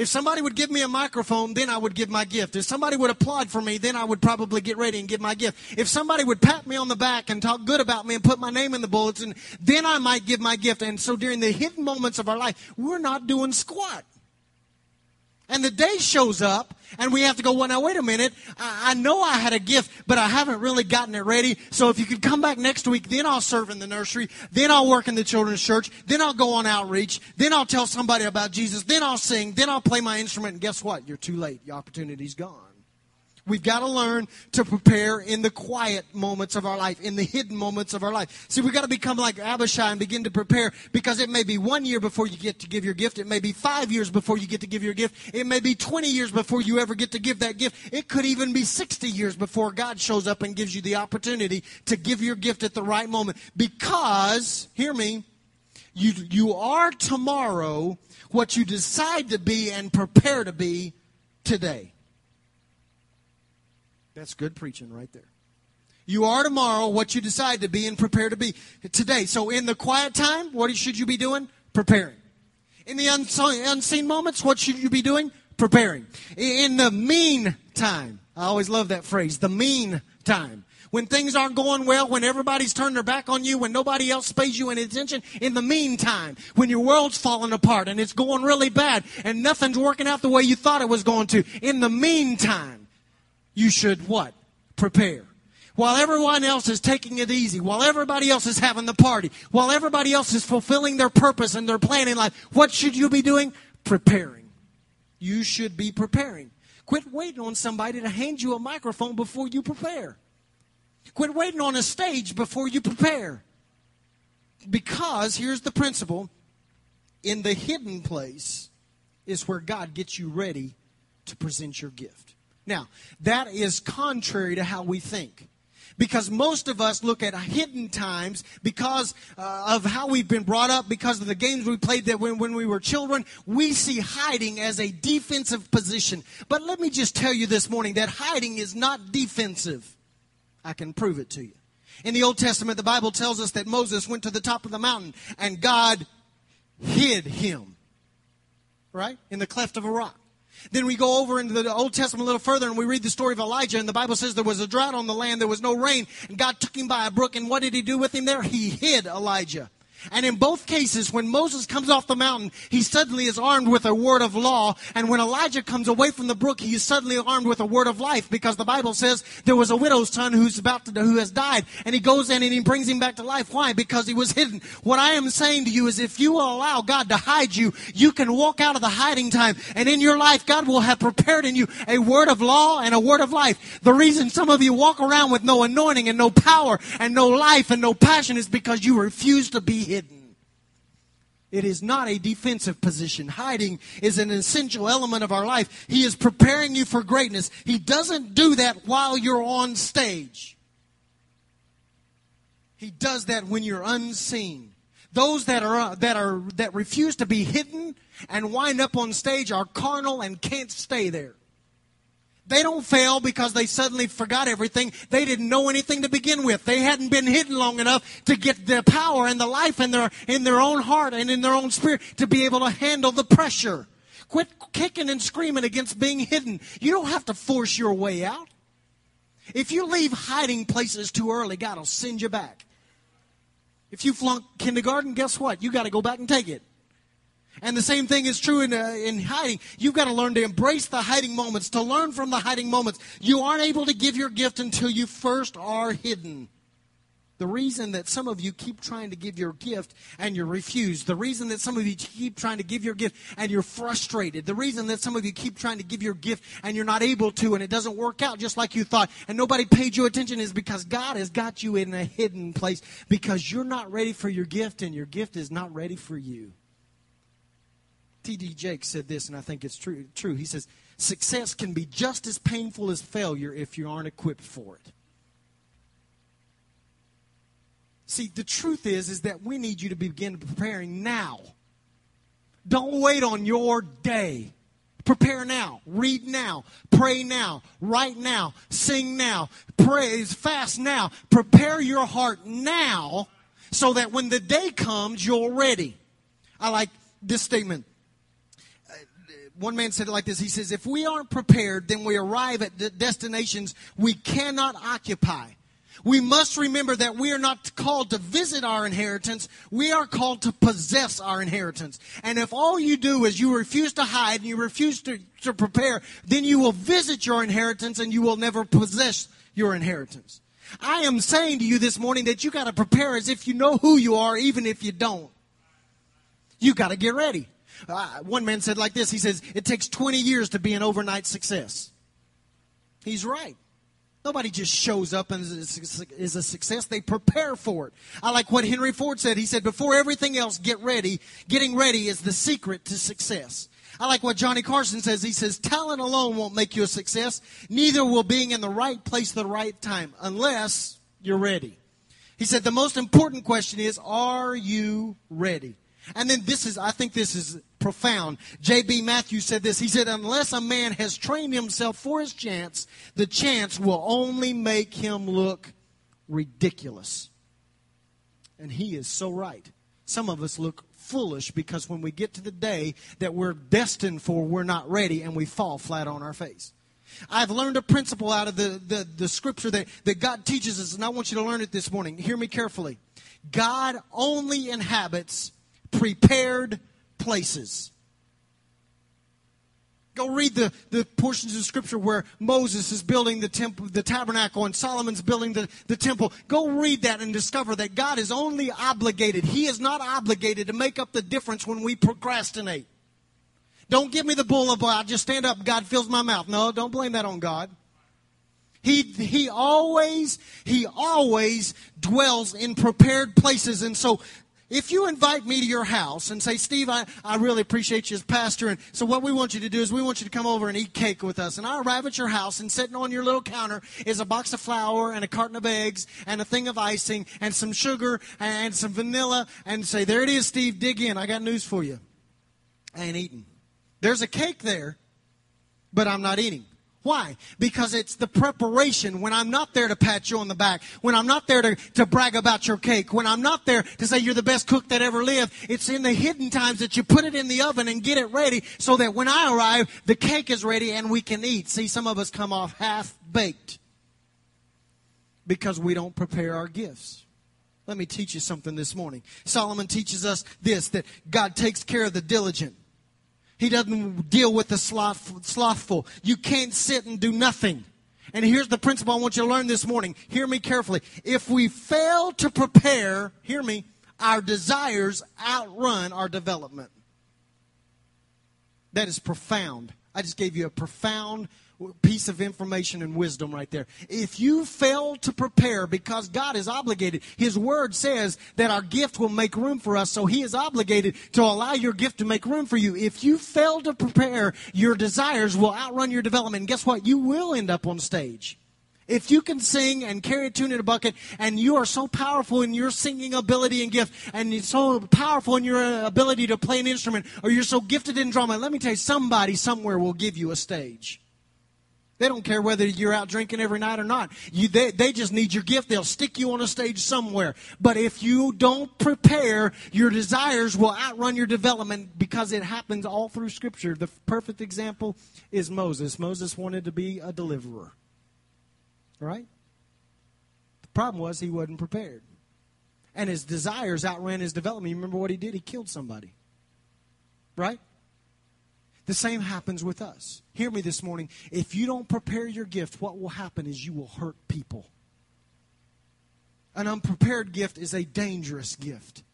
If somebody would give me a microphone, then I would give my gift. If somebody would applaud for me, then I would probably get ready and give my gift. If somebody would pat me on the back and talk good about me and put my name in the bulletin, then I might give my gift. And so during the hidden moments of our life, we're not doing squat. And the day shows up, and we have to go, well, now, wait a minute. I, I, know I had a gift, but I haven't really gotten it ready. So if you could come back next week, then I'll serve in the nursery. Then I'll work in the children's church. Then I'll go on outreach. Then I'll tell somebody about Jesus. Then I'll sing. Then I'll play my instrument. And guess what? You're too late. Your opportunity's gone. We've got to learn to prepare in the quiet moments of our life, in the hidden moments of our life. See, we've got to become like Abishai and begin to prepare because it may be one year before you get to give your gift. It may be five years before you get to give your gift. It may be 20 years before you ever get to give that gift. It could even be 60 years before God shows up and gives you the opportunity to give your gift at the right moment. Because, hear me, you, you are tomorrow what you decide to be and prepare to be today. That's good preaching right there. You are tomorrow what you decide to be and prepare to be today. So in the quiet time, what should you be doing? Preparing. In the unseen moments, what should you be doing? Preparing. In the mean time, I always love that phrase, the mean time. When things aren't going well, when everybody's turned their back on you, when nobody else pays you any attention, in the meantime, when your world's falling apart and it's going really bad and nothing's working out the way you thought it was going to, in the meantime, you should what? Prepare. While everyone else is taking it easy, while everybody else is having the party, while everybody else is fulfilling their purpose and their plan in life, what should you be doing? Preparing. You should be preparing. Quit waiting on somebody to hand you a microphone before you prepare. Quit waiting on a stage before you prepare. Because here's the principle in the hidden place is where God gets you ready to present your gift. Now, that is contrary to how we think. Because most of us look at hidden times because uh, of how we've been brought up, because of the games we played that when, when we were children, we see hiding as a defensive position. But let me just tell you this morning that hiding is not defensive. I can prove it to you. In the Old Testament, the Bible tells us that Moses went to the top of the mountain and God hid him. Right? In the cleft of a rock. Then we go over into the Old Testament a little further and we read the story of Elijah and the Bible says there was a drought on the land, there was no rain, and God took him by a brook and what did he do with him there? He hid Elijah. And in both cases, when Moses comes off the mountain, he suddenly is armed with a word of law. And when Elijah comes away from the brook, he is suddenly armed with a word of life because the Bible says there was a widow's son who's about to, who has died. And he goes in and he brings him back to life. Why? Because he was hidden. What I am saying to you is if you will allow God to hide you, you can walk out of the hiding time. And in your life, God will have prepared in you a word of law and a word of life. The reason some of you walk around with no anointing and no power and no life and no passion is because you refuse to be. It is not a defensive position. Hiding is an essential element of our life. He is preparing you for greatness. He doesn't do that while you're on stage. He does that when you're unseen. Those that are uh, that are that refuse to be hidden and wind up on stage are carnal and can't stay there. They don't fail because they suddenly forgot everything. They didn't know anything to begin with. They hadn't been hidden long enough to get the power and the life in their, in their own heart and in their own spirit to be able to handle the pressure. Quit kicking and screaming against being hidden. You don't have to force your way out. If you leave hiding places too early, God will send you back. If you flunk kindergarten, guess what? You got to go back and take it. And the same thing is true in, uh, in hiding. You've got to learn to embrace the hiding moments, to learn from the hiding moments. You aren't able to give your gift until you first are hidden. The reason that some of you keep trying to give your gift and you're refused. The reason that some of you keep trying to give your gift and you're frustrated. The reason that some of you keep trying to give your gift and you're not able to and it doesn't work out just like you thought and nobody paid you attention is because God has got you in a hidden place because you're not ready for your gift and your gift is not ready for you. T.D. Jakes said this, and I think it's true. True. He says, Success can be just as painful as failure if you aren't equipped for it. See, the truth is, is that we need you to begin preparing now. Don't wait on your day. Prepare now. Read now. Pray now. Write now. Sing now. Praise fast now. Prepare your heart now so that when the day comes, you're ready. I like this statement. One man said it like this. He says, if we aren't prepared, then we arrive at destinations we cannot occupy. We must remember that we are not called to visit our inheritance. We are called to possess our inheritance. And if all you do is you refuse to hide and you refuse to, to prepare, then you will visit your inheritance and you will never possess your inheritance. I am saying to you this morning that you got to prepare as if you know who you are, even if you don't. You got to get ready. Uh, one man said like this. He says, it takes 20 years to be an overnight success. He's right. Nobody just shows up and is a success. They prepare for it. I like what Henry Ford said. He said, before everything else, get ready. Getting ready is the secret to success. I like what Johnny Carson says. He says, talent alone won't make you a success. Neither will being in the right place at the right time unless you're ready. He said, the most important question is, are you ready? And then this is, I think this is profound. J.B. Matthews said this. He said, unless a man has trained himself for his chance, the chance will only make him look ridiculous. And he is so right. Some of us look foolish because when we get to the day that we're destined for, we're not ready and we fall flat on our face. I've learned a principle out of the, the, the scripture that, that God teaches us, and I want you to learn it this morning. Hear me carefully. God only inhabits prepared places. Go read the, the portions of scripture where Moses is building the temple, the tabernacle, and Solomon's building the, the temple. Go read that and discover that God is only obligated. He is not obligated to make up the difference when we procrastinate. Don't give me the bull of I just stand up, God fills my mouth. No, don't blame that on God. He, he always, he always dwells in prepared places. And so if you invite me to your house and say, Steve, I, I really appreciate you as pastor, and so what we want you to do is we want you to come over and eat cake with us. And I arrive at your house, and sitting on your little counter is a box of flour and a carton of eggs and a thing of icing and some sugar and some vanilla, and say, There it is, Steve, dig in. I got news for you. I ain't eating. There's a cake there, but I'm not eating. Why? Because it's the preparation when I'm not there to pat you on the back, when I'm not there to, to brag about your cake, when I'm not there to say you're the best cook that ever lived. It's in the hidden times that you put it in the oven and get it ready so that when I arrive, the cake is ready and we can eat. See, some of us come off half baked because we don't prepare our gifts. Let me teach you something this morning. Solomon teaches us this that God takes care of the diligent. He doesn't deal with the sloth, slothful. You can't sit and do nothing. And here's the principle I want you to learn this morning. Hear me carefully. If we fail to prepare, hear me, our desires outrun our development. That is profound. I just gave you a profound piece of information and wisdom right there. If you fail to prepare because God is obligated, His Word says that our gift will make room for us, so He is obligated to allow your gift to make room for you. If you fail to prepare, your desires will outrun your development. And guess what? You will end up on stage. If you can sing and carry a tune in a bucket, and you are so powerful in your singing ability and gift, and you're so powerful in your uh, ability to play an instrument, or you're so gifted in drama, let me tell you, somebody somewhere will give you a stage. They don't care whether you're out drinking every night or not. You, they, they just need your gift. They'll stick you on a stage somewhere. But if you don't prepare, your desires will outrun your development because it happens all through Scripture. The perfect example is Moses. Moses wanted to be a deliverer. Right? The problem was he wasn't prepared. And his desires outran his development. You remember what he did? He killed somebody. Right? The same happens with us. Hear me this morning. If you don't prepare your gift, what will happen is you will hurt people. An unprepared gift is a dangerous gift.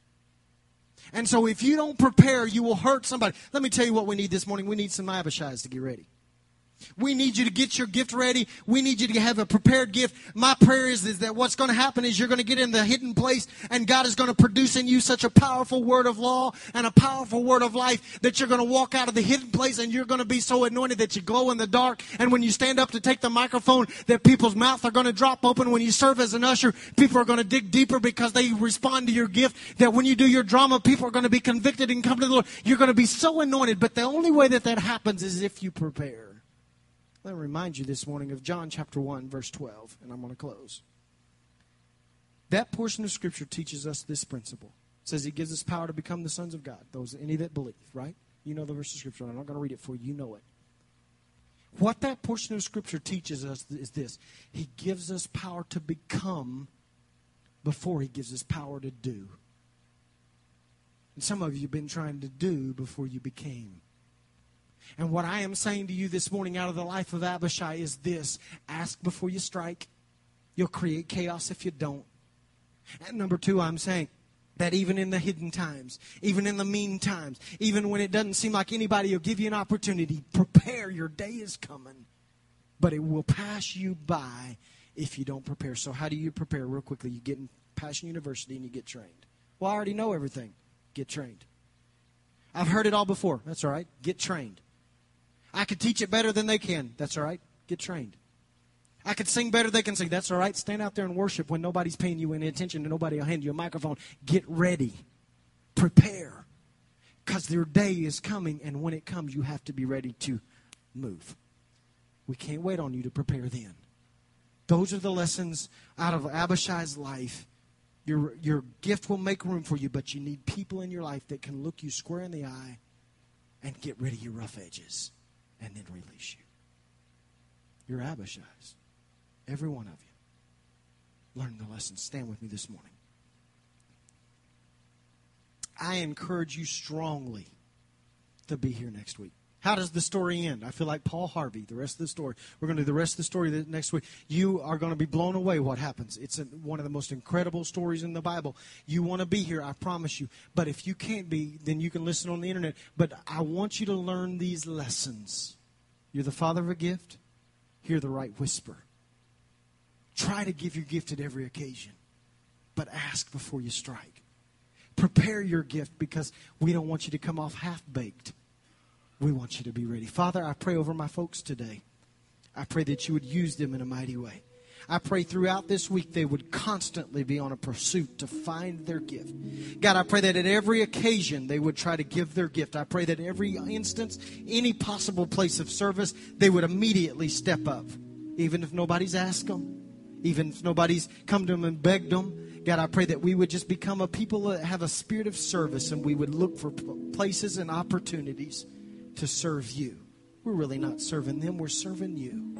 And so if you don't prepare, you will hurt somebody. Let me tell you what we need this morning. We need some Abishais to get ready. We need you to get your gift ready. We need you to have a prepared gift. My prayer is, is that what's going to happen is you're going to get in the hidden place and God is going to produce in you such a powerful word of law and a powerful word of life that you're going to walk out of the hidden place and you're going to be so anointed that you glow in the dark. And when you stand up to take the microphone, that people's mouths are going to drop open. When you serve as an usher, people are going to dig deeper because they respond to your gift. That when you do your drama, people are going to be convicted and come to the Lord. You're going to be so anointed. But the only way that that happens is if you prepare. Let me remind you this morning of John chapter 1, verse 12, and I'm going to close. That portion of Scripture teaches us this principle. It says he gives us power to become the sons of God, those any that believe, right? You know the verse of Scripture. I'm not going to read it for you. You know it. What that portion of Scripture teaches us is this He gives us power to become before He gives us power to do. And some of you have been trying to do before you became. And what I am saying to you this morning out of the life of Abishai is this ask before you strike. You'll create chaos if you don't. And number two, I'm saying that even in the hidden times, even in the mean times, even when it doesn't seem like anybody will give you an opportunity, prepare. Your day is coming, but it will pass you by if you don't prepare. So, how do you prepare? Real quickly, you get in Passion University and you get trained. Well, I already know everything. Get trained. I've heard it all before. That's all right. Get trained. I could teach it better than they can. That's all right. Get trained. I could sing better than they can sing. That's all right. Stand out there and worship when nobody's paying you any attention and nobody will hand you a microphone. Get ready. Prepare. Because their day is coming, and when it comes, you have to be ready to move. We can't wait on you to prepare then. Those are the lessons out of Abishai's life. Your, your gift will make room for you, but you need people in your life that can look you square in the eye and get rid of your rough edges and then release you. You're Abishai's. Every one of you. Learn the lesson. Stand with me this morning. I encourage you strongly to be here next week. How does the story end? I feel like Paul Harvey, the rest of the story. We're going to do the rest of the story next week. You are going to be blown away what happens. It's a, one of the most incredible stories in the Bible. You want to be here, I promise you. But if you can't be, then you can listen on the internet. But I want you to learn these lessons. You're the father of a gift, hear the right whisper. Try to give your gift at every occasion, but ask before you strike. Prepare your gift because we don't want you to come off half baked. We want you to be ready. Father, I pray over my folks today. I pray that you would use them in a mighty way. I pray throughout this week they would constantly be on a pursuit to find their gift. God, I pray that at every occasion they would try to give their gift. I pray that every instance, any possible place of service, they would immediately step up, even if nobody's asked them, even if nobody's come to them and begged them. God, I pray that we would just become a people that have a spirit of service and we would look for places and opportunities to serve you. We're really not serving them, we're serving you.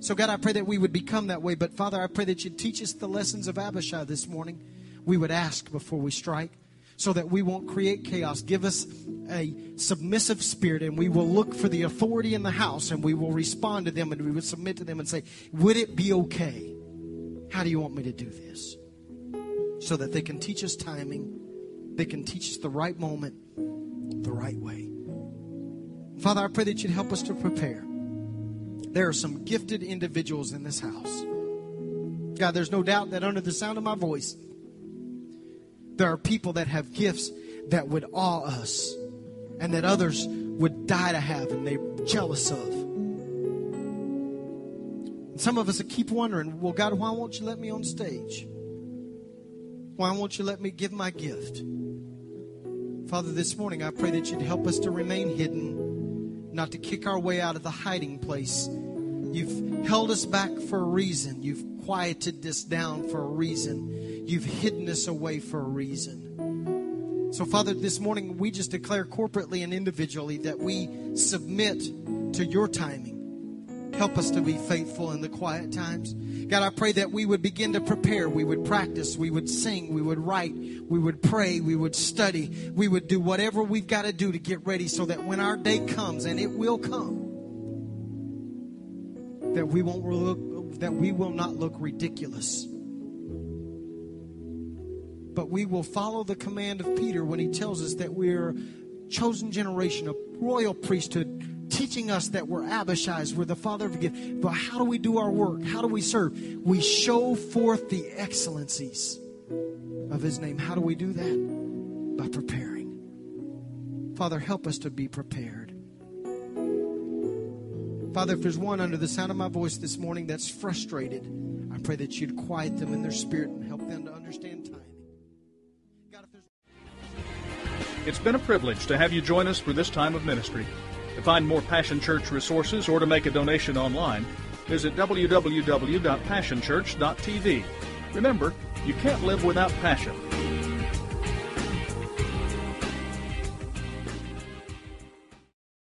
So, God, I pray that we would become that way. But, Father, I pray that you'd teach us the lessons of Abishai this morning. We would ask before we strike so that we won't create chaos. Give us a submissive spirit, and we will look for the authority in the house, and we will respond to them, and we will submit to them and say, Would it be okay? How do you want me to do this? So that they can teach us timing, they can teach us the right moment, the right way. Father, I pray that you'd help us to prepare. There are some gifted individuals in this house. God, there's no doubt that under the sound of my voice, there are people that have gifts that would awe us and that others would die to have and they're jealous of. And some of us keep wondering, well, God, why won't you let me on stage? Why won't you let me give my gift? Father, this morning I pray that you'd help us to remain hidden not to kick our way out of the hiding place. You've held us back for a reason. You've quieted us down for a reason. You've hidden us away for a reason. So, Father, this morning we just declare corporately and individually that we submit to your timing. Help us to be faithful in the quiet times. God, I pray that we would begin to prepare. We would practice. We would sing. We would write. We would pray. We would study. We would do whatever we've got to do to get ready so that when our day comes, and it will come, that we won't look, that we will not look ridiculous. But we will follow the command of Peter when he tells us that we're chosen generation, a royal priesthood, teaching us that we're Abishai's, we're the father of the gift. But how do we do our work? How do we serve? We show forth the excellencies of his name. How do we do that? By preparing. Father, help us to be prepared. Father, if there's one under the sound of my voice this morning that's frustrated, I pray that you'd quiet them in their spirit and help them to understand timing. God, It's been a privilege to have you join us for this time of ministry. To find more Passion Church resources or to make a donation online, visit www.passionchurch.tv. Remember, you can't live without passion.